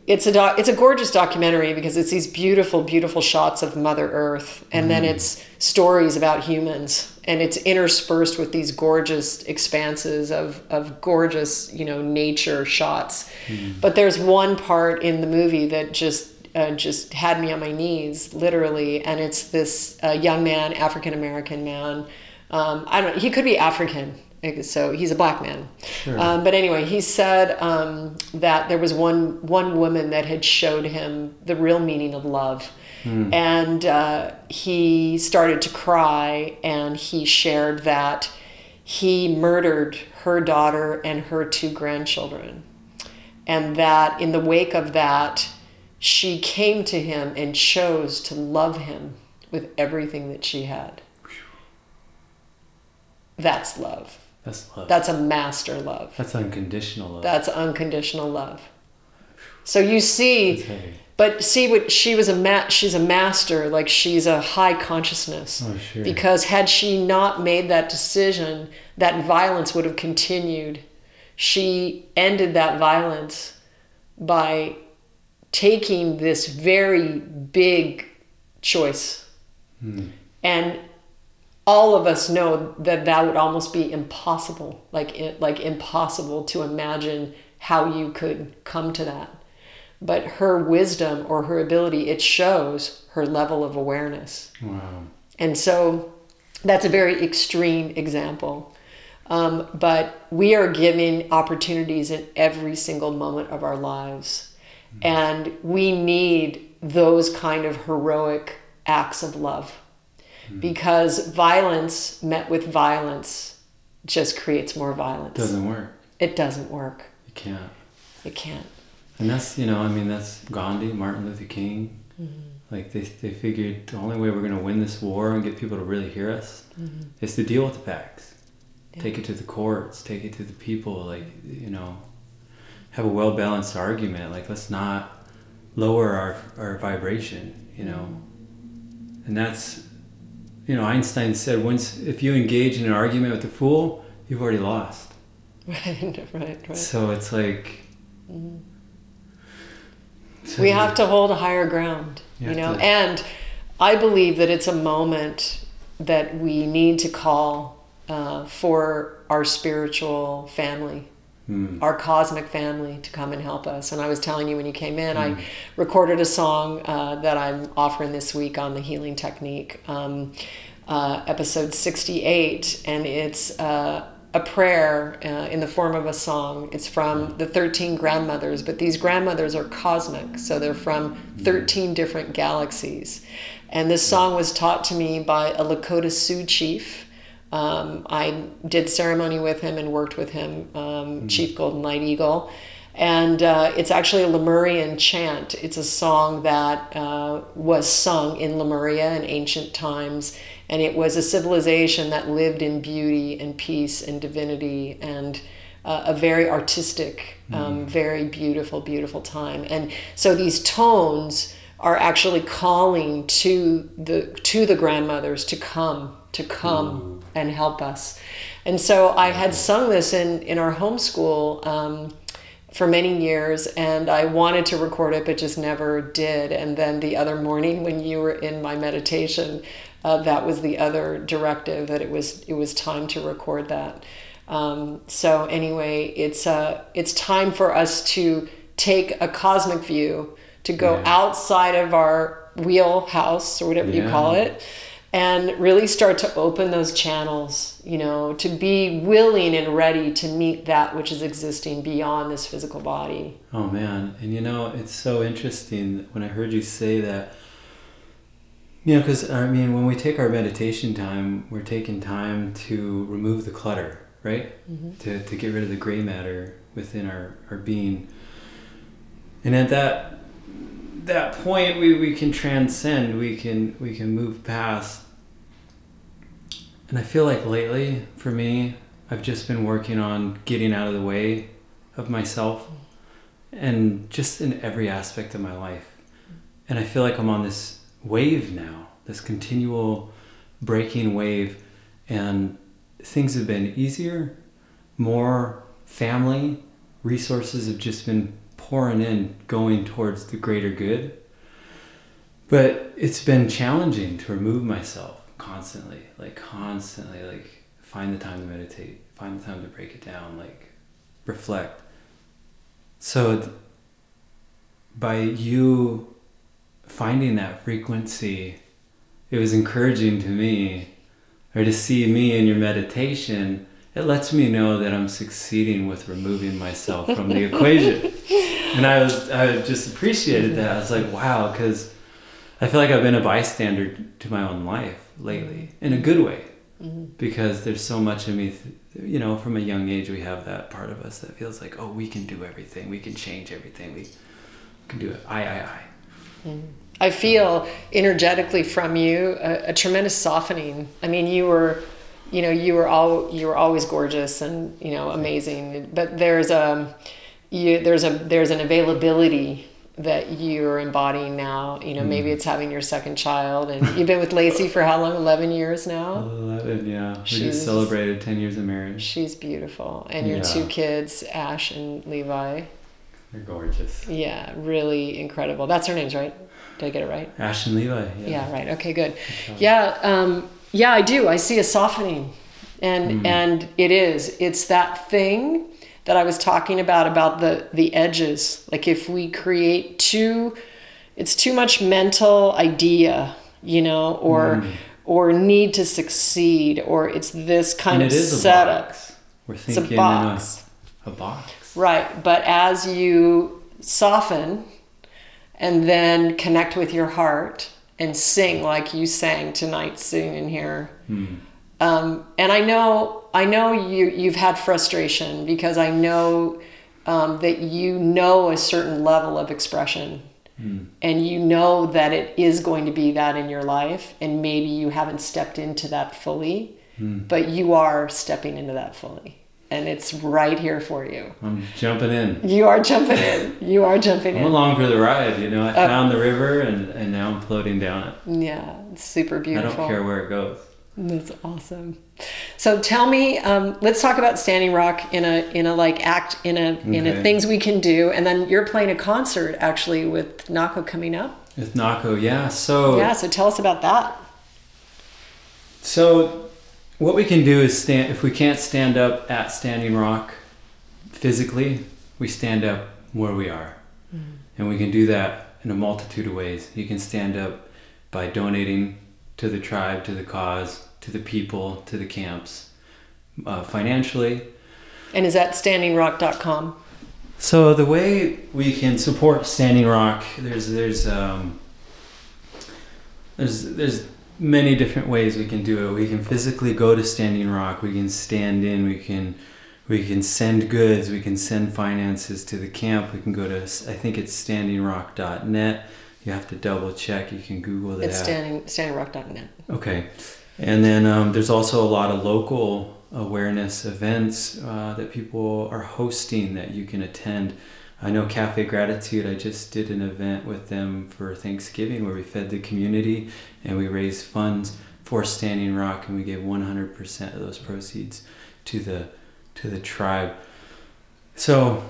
it's a doc- it's a gorgeous documentary because it's these beautiful, beautiful shots of Mother Earth, and then it's stories about humans, and it's interspersed with these gorgeous expanses of of gorgeous, you know, nature shots. But there's one part in the movie that just uh, just had me on my knees, literally, and it's this uh, young man, African American man. Um, I don't. He could be African, so he's a black man.
Sure.
Um, but anyway, he said um, that there was one one woman that had showed him the real meaning of love, and uh, he started to cry, and he shared that he murdered her daughter and her two grandchildren, and that in the wake of that, she came to him and chose to love him with everything that she had. That's love.
That's love.
That's a master love.
That's unconditional love.
That's unconditional love. So you see, but see what she was a ma- she's a master, like she's a high consciousness.
Oh, sure.
Because had she not made that decision, that violence would have continued. She ended that violence by taking this very big choice. Hmm. And all of us know that that would almost be impossible, like it, like impossible to imagine how you could come to that. But her wisdom or her ability, it shows her level of awareness.
Wow.
And so that's a very extreme example. Um, but we are given opportunities in every single moment of our lives. And we need those kind of heroic acts of love Mm. because violence met with violence just creates more violence.
Doesn't work.
It doesn't work.
It can't.
It can't.
And that's you know, I mean, that's Gandhi, Martin Luther King. Mm-hmm. Like they, they figured the only way we're gonna win this war and get people to really hear us mm-hmm. is to deal with the facts. Take it to the courts. Take it to the people. Like you know, have a well balanced argument. Like let's not lower our our vibration. You know, mm-hmm. and that's you know Einstein said once if you engage in an argument with a fool, you've already lost. (laughs)
Right, right, right.
So it's like. so
we have to hold a higher ground
You
you, know
to-
and i believe that it's a moment that we need to call uh, for our spiritual family
Mm.
our cosmic family to come and help us. And i was telling you when you came in i recorded a song uh, that i'm offering this week on the healing technique um, uh, episode 68 and it's uh, a prayer uh, in the form of a song. It's from the 13 grandmothers but these grandmothers are cosmic so they're from 13 different galaxies. And this song was taught to me by a lakota sioux chief um, I did ceremony with him and worked with him, um, Chief Golden Light Eagle. And uh, it's actually a Lemurian chant. It's a song that uh, was sung in Lemuria in ancient times. And it was a civilization that lived in beauty and peace and divinity and uh, a very artistic, um, very beautiful, beautiful time. And so these tones are actually calling to the to the grandmothers to come to come and help us. And so i had sung this in in our homeschool um, for many years and i wanted to record it but just never did. And then the other morning when you were in my meditation uh, that was the other directive that it was it was time to record that. Um, so anyway it's uh, it's time for us to take a cosmic view to go
Yeah.
outside of our wheelhouse or whatever you call it and really start to open those channels you know to be willing and ready to meet that which is existing beyond this physical body
Oh man, and you know it's so interesting when I heard you say that. You know, because I mean, when we take our meditation time, we're taking time to remove the clutter, right? Mm-hmm. To to get rid of the gray matter within our our being. And at that that point, we we can transcend. We can we can move past. And I feel like lately, for me, I've just been working on getting out of the way of myself and just in every aspect of my life. And I feel like I'm on this wave now, this continual breaking wave, and things have been easier, more family, resources have just been pouring in, going towards the greater good. But it's been challenging to remove myself constantly, like constantly, like find the time to meditate, find the time to break it down, like reflect. So, by you finding that frequency, it was encouraging to me, or to see me in your meditation. It lets me know that I'm succeeding with removing myself from the (laughs) equation, and I was I just appreciated that. I was like, wow, because I feel like I've been a bystander to my own life lately mm-hmm. in a good way. Mm-hmm. Because there's so much of me th- you know from a young age we have that part of us that feels like oh we can do everything. We can change everything. We can do it. I i i
I feel energetically from you a, a tremendous softening. I mean, you were, you know, you were all you were always gorgeous and you know amazing. But there's a, you, there's a there's an availability that you're embodying now. You know, maybe it's having your second child, and you've been with Lacey for how long? Eleven years now.
11 yeah we
She's-
just celebrated 10 years of marriage
She's beautiful, and your
Yeah.
two kids, Ash and Levi.
they're gorgeous
Yeah, really incredible. That's her names, right? Did I get it right?
ash and levi yeah,
Yeah, right. Okay, good. Yeah, um, yeah, I do. I see a softening, and and it is. It's that thing that I was talking about about the the edges. Like if we create too, it's too much mental idea, you know, or mm. or need to succeed, or it's this kind
and
of
it is a
setup.
box we're
It's
thinking
a box.
in a, a box
Right, but as you soften and then connect with your heart and sing like you sang tonight, sitting in here. Hmm. Um, and I know, I know you you've had frustration because I know um, that you know a certain level of expression, and you know that it is going to be that in your life, and maybe you haven't stepped into that fully, but you are stepping into that fully. and it's right here for you.
I'm jumping in.
You are jumping in. You are jumping in.
I'm along for the ride. You know, I
Uh,
found the river and, and now I'm floating down it.
Yeah, it's super beautiful.
I don't care where it goes.
That's awesome. So tell me, um, let's talk about Standing Rock in a in a like act in a in a things we can do, and then you're playing a concert actually with Nahko coming up.
With Nahko, yeah. So
Yeah, so tell us about that.
So, what we can do is stand. If we can't stand up at Standing Rock physically, we stand up where we are, and we can do that in a multitude of ways. You can stand up by donating to the tribe, to the cause, to the people, to the camps, uh, financially.
And is that standingrock.com?
So the way we can support Standing Rock, there's there's um, there's there's many different ways we can do it. We can physically go to Standing Rock. We can stand in. We can we can send goods. We can send finances to the camp. We can go to I think it's standingrock.net. You have to double check. You can Google that.
It's standing standingrock.net.
Okay. And then um, there's also a lot of local awareness events uh, that people are hosting that you can attend. I know Cafe Gratitude, I just did an event with them for Thanksgiving where we fed the community and we raised funds for Standing Rock and we gave 100% of those proceeds to the to the tribe. So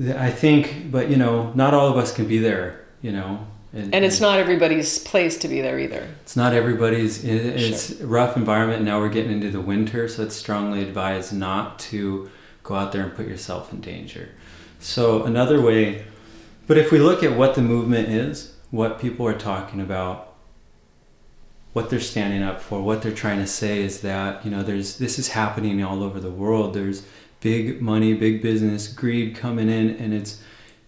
I think but you know, not all of us can be there, you know.
And it's not everybody's place to be there either.
it's not everybody's. it- It's a rough environment. Now we're getting into the winter, so it's strongly advised not to go out there and put yourself in danger. So another way, but if we look at what the movement is, what people are talking about, what they're standing up for, what they're trying to say is that you know there's this is happening all over the world. There's big money, big business, greed coming in, and it's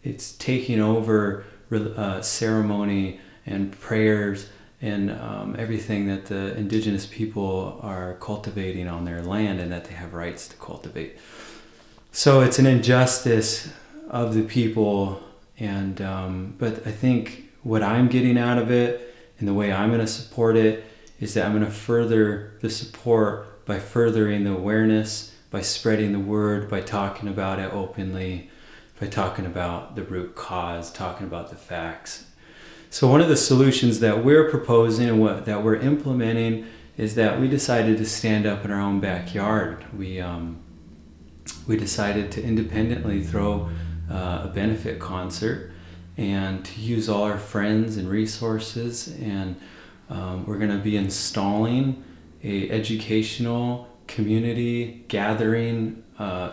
it's taking over uh, ceremony and prayers and um, everything that the indigenous people are cultivating on their land and that they have rights to cultivate. So it's an injustice of the people, and um, but I think what I'm getting out of it and the way I'm going to support it is that I'm going to further the support by furthering the awareness, by spreading the word, by talking about it openly, by talking about the root cause, talking about the facts. So one of the solutions that we're proposing and what that we're implementing is that we decided to stand up in our own backyard. We um, we decided to independently throw uh, a benefit concert and to use all our friends and resources and um, we're going to be installing a educational community gathering uh,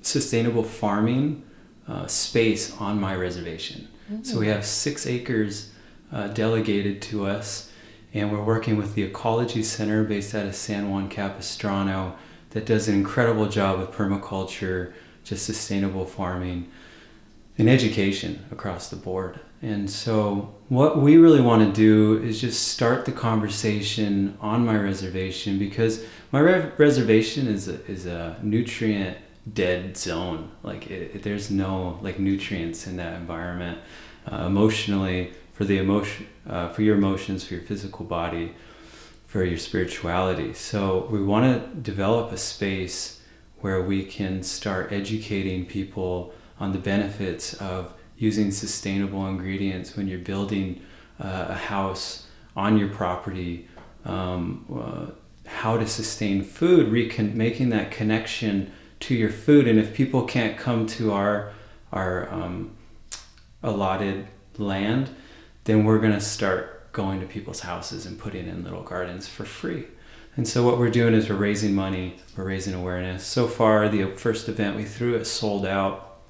sustainable farming uh, space on my reservation so we have six acres uh, delegated to us and we're working with the ecology center based out of san juan capistrano that does an incredible job with permaculture just sustainable farming and education across the board. And so, what we really want to do is just start the conversation on my reservation because my re- reservation is a, is a nutrient dead zone. Like, it, it- there's no like nutrients in that environment. Uh, emotionally, for the emotion, uh, for your emotions, for your physical body, for your spirituality. So, we want to develop a space where we can start educating people on the benefits of using sustainable ingredients when you're building uh, a house on your property, um, uh, how to sustain food, recon- making that connection to your food. And if people can't come to our our um, allotted land, then we're to start going to people's houses and putting in little gardens for free. And so what we're doing is we're raising money, we're raising awareness. So far, the first event we threw it sold out.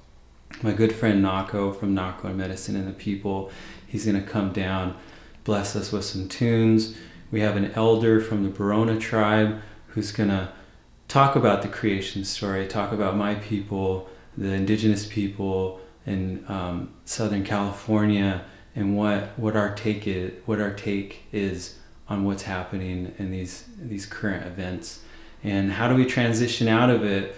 My good friend Nahko from Nahko and Medicine and the People, he's to come down, bless us with some tunes. We have an elder from the Barona tribe who's to talk about the creation story, talk about my people, the indigenous people in um, Southern California, and what what our take is, what our take is on what's happening in these these current events, and how do we transition out of it.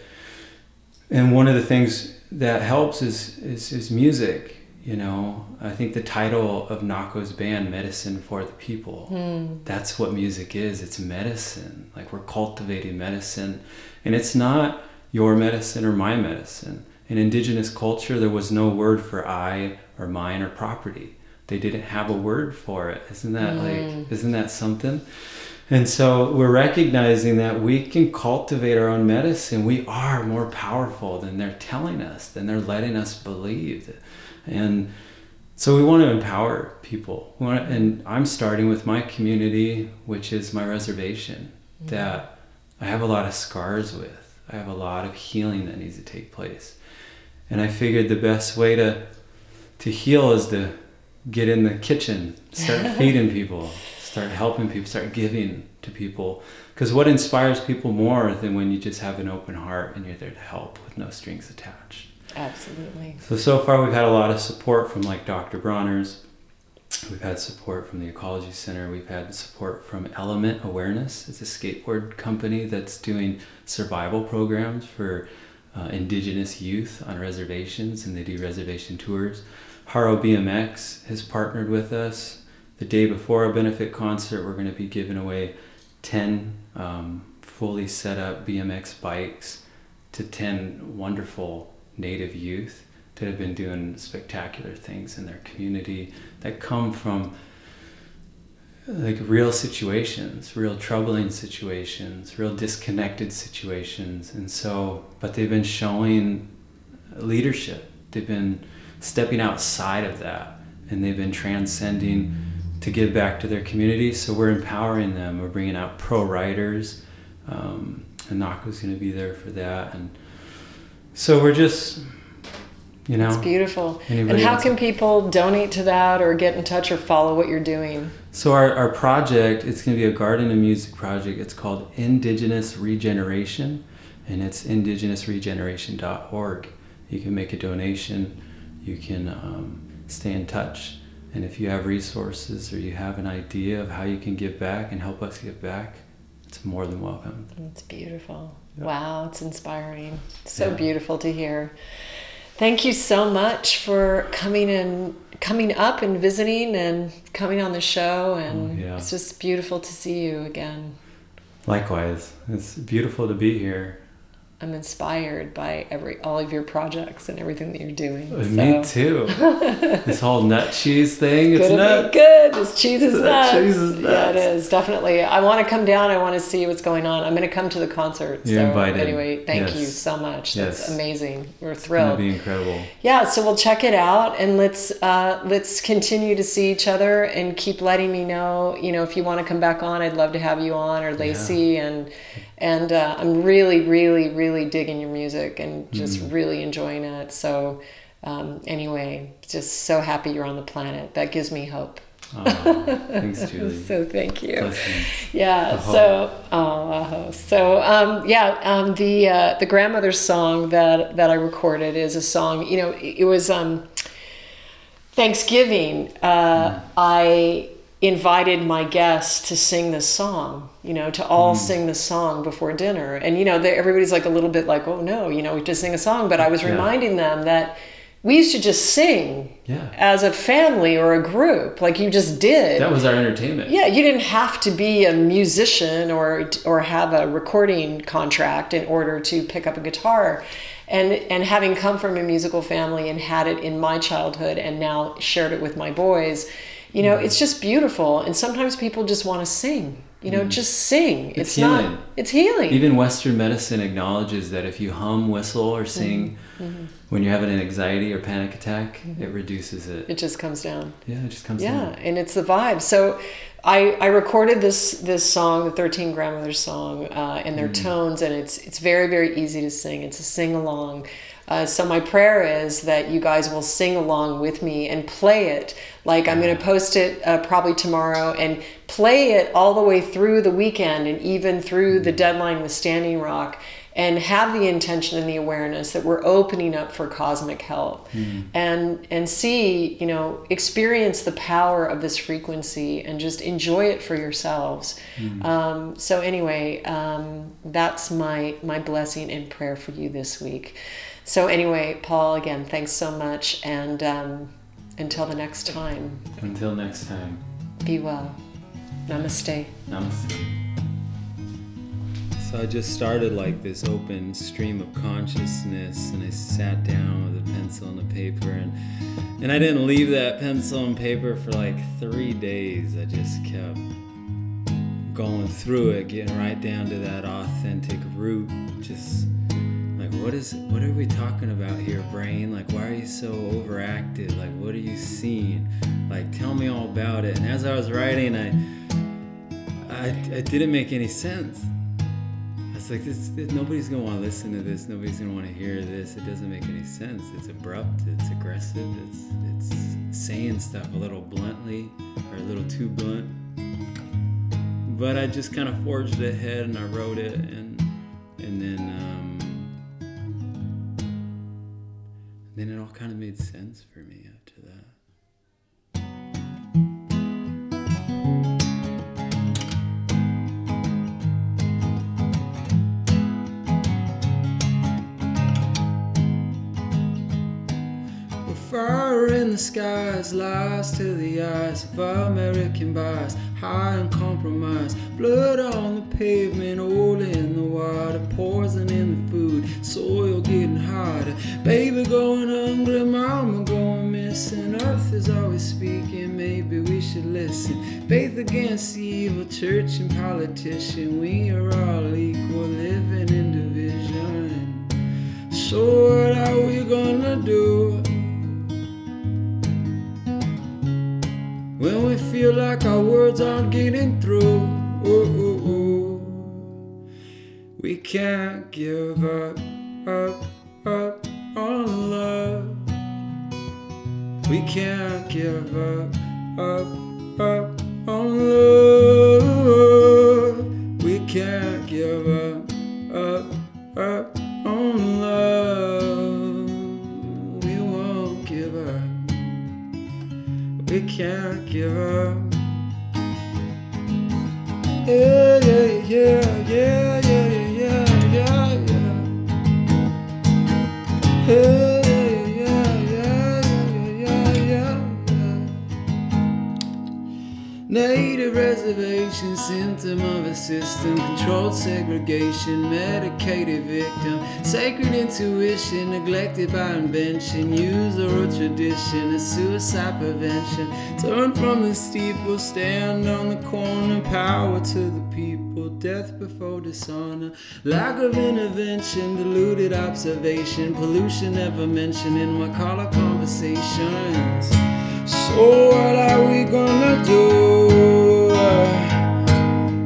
And one of the things that helps is is, is music. You know, I think the title of Nahko's band, "Medicine for the People," hmm. that's what music is. It's medicine. Like we're cultivating medicine, and it's not your medicine or my medicine. In indigenous culture, there was no word for I or mine or property. They didn't have a word for it. Isn't that hmm. like, isn't that something? And so we're recognizing that we can cultivate our own medicine. We are more powerful than they're telling us, than they're letting us believe. And so we want to empower people. We want to, and I'm starting with my community, which is my reservation, mm-hmm. that I have a lot of scars with. I have a lot of healing that needs to take place. And I figured the best way to to heal is to get in the kitchen, start (laughs) feeding people, start helping people, start giving to people. Because what inspires people more than when you just have an open heart and you're there to help with no strings attached.
Absolutely.
So so far we've had a lot of support from like Dr. Bronner's. We've had support from the Ecology Center. We've had support from Element Awareness. It's a skateboard company that's doing survival programs for uh, indigenous youth on reservations, and they do reservation tours. Haro BMX has partnered with us. The day before our benefit concert, we're going to be giving away 10 um, fully set up BMX bikes to 10 wonderful native youth that have been doing spectacular things in their community that come from like real situations, real troubling situations, real disconnected situations. And so, but they've been showing leadership. They've been stepping outside of that and they've been transcending to give back to their community. So we're empowering them. We're bringing out pro riders. Um, and Nahko's going to be there for that. And so we're just, you know.
It's beautiful. And how can people donate to that or get in touch or follow what you're doing?
So our, our project, it's going to be a garden and music project. It's called Indigenous Regeneration, and it's indigenousregeneration.org. You can make a donation. You can um, stay in touch. And if you have resources or you have an idea of how you can give back and help us give back, it's more than welcome.
It's beautiful.
Yeah.
Wow, it's inspiring. So
Yeah.
beautiful to hear. Thank you so much for coming and coming up and visiting and coming on the show and
Oh, yeah.
it's just beautiful to see you again.
Likewise, it's beautiful to be here.
I'm inspired by every all of your projects and everything that you're doing.
Uh, Me too. (laughs) this whole nut cheese thing, it's
Gonna
nuts.
good. This cheese is
That
nuts.
cheese is
Yeah, it
nuts.
is definitely. I want to come down. I want to see what's going on. I'm going to come to the concert.
You're
so
invited.
anyway, thank
Yes.
you so much. That's
Yes.
amazing. We're
It's
thrilled.
be incredible.
Yeah, so we'll check it out and let's uh, let's continue to see each other and keep letting me know. You know, if you want to come back on, I'd love to have you on or Lacey and and uh, I'm really, really, really digging your music and just
Mm.
really enjoying it. So um, anyway, just so happy you're on the planet. That gives me hope.
Oh, thanks, (laughs) Julie.
So thank you.
Blessings.
Yeah.
Aho.
So, oh, aho. so um, yeah, um, the uh, the grandmother's song that that I recorded is a song. You know, it, it was um, Thanksgiving. Uh, I invited my guests to sing this song. You know, to all hmm. sing the song before dinner, and you know, they, everybody's like a little bit like, "Oh no," you know, we have to sing a song. But I was
Yeah.
reminding them that we used to just sing
Yeah.
as a family or a group, like you just did.
That was our entertainment.
Yeah, you didn't have to be a musician or or have a recording contract in order to pick up a guitar. And and having come from a musical family and had it in my childhood and now shared it with my boys, you know,
Mm-hmm.
it's just beautiful. And sometimes people just want to sing. You know, just sing. It's,
Mm-hmm. healing.
not it's healing.
Even Western medicine acknowledges that if you hum, whistle, or sing
Mm-hmm.
when you're having an anxiety or panic attack, it reduces it.
it just comes down.
Yeah, it just comes
Yeah,
down.
Yeah, and it's the vibe. So I, I recorded this this song, the Thirteen Grandmothers song, uh, and their tones, and it's it's very very easy to sing. It's a sing along. Uh, so my prayer is that you guys will sing along with me and play it. Like I'm going to post it uh, probably tomorrow and play it all the way through the weekend and even through the deadline with Standing Rock and have the intention and the awareness that we're opening up for cosmic help. And and see you know experience the power of this frequency and just enjoy it for yourselves. Um, so anyway um, that's my my blessing and prayer for you this week. So anyway paul again thanks so much and um, until the next time
Until next time,
be well namaste
namaste.
So I just started like this open stream of consciousness, and I sat down with a pencil and a paper, and and I didn't leave that pencil and paper for like three days. I just kept going through it, getting right down to that authentic root. Just like what is what are we talking about here, brain? Like why are you so overactive? Like what are you seeing? Like tell me all about it. And as I was writing, I I, it didn't make any sense. I was like, this, this nobody's gonna want to listen to this. Nobody's gonna want to hear this. It doesn't make any sense. It's abrupt. It's aggressive. It's it's saying stuff a little bluntly or a little too blunt. But I just kind of forged ahead and I wrote it and and then um, then it all kind of made sense for me after that.
Fire in the skies, lies to the eyes of American boys, high on compromise. Blood on the pavement, oil in the water, poison in the food, soil getting harder. Baby going hungry, mama going missing. Earth is always speaking, maybe we should listen. Faith against evil, church and politician, we are all equal, living in division. So what are we gonna do? When we feel like our words aren't getting through, ooh, ooh, ooh. we can't give up, up, up on love. We can't give up, up, up on love. We can't give up, up, up can't give up. Yeah, yeah, yeah, yeah, yeah, yeah, Native reservation, symptom of a system, controlled segregation, medicated victim, sacred intuition, neglected by invention, user or tradition, a suicide prevention. Turn from the steeple, stand on the corner, power to the people, death before dishonor, lack of intervention, diluted observation, pollution never mentioned in my color conversations. So what are we gonna do?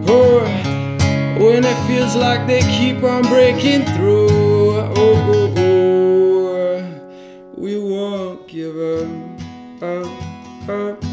When it feels like they keep on breaking through. Oh, oh, oh. we won't give up, up, up